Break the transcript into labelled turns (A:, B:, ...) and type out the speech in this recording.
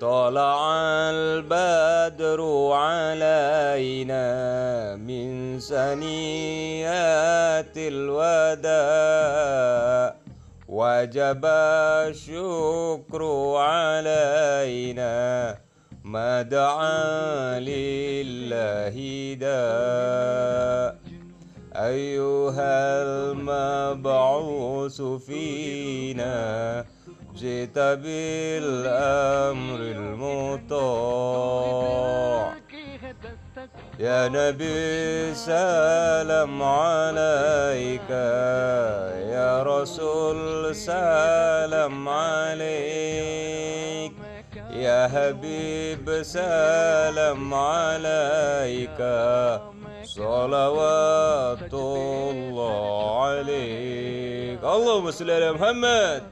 A: طلع البدر علينا من سنيات الوداع. وجب الشكر علينا ما دعا لله داء أيها المبعوث فينا جئت بالأمر يا نبي سلام عليك. يا رسول سلام عليك. يا حبيب سلام عليك. صلوات الله عليك. اللهم صل على محمد.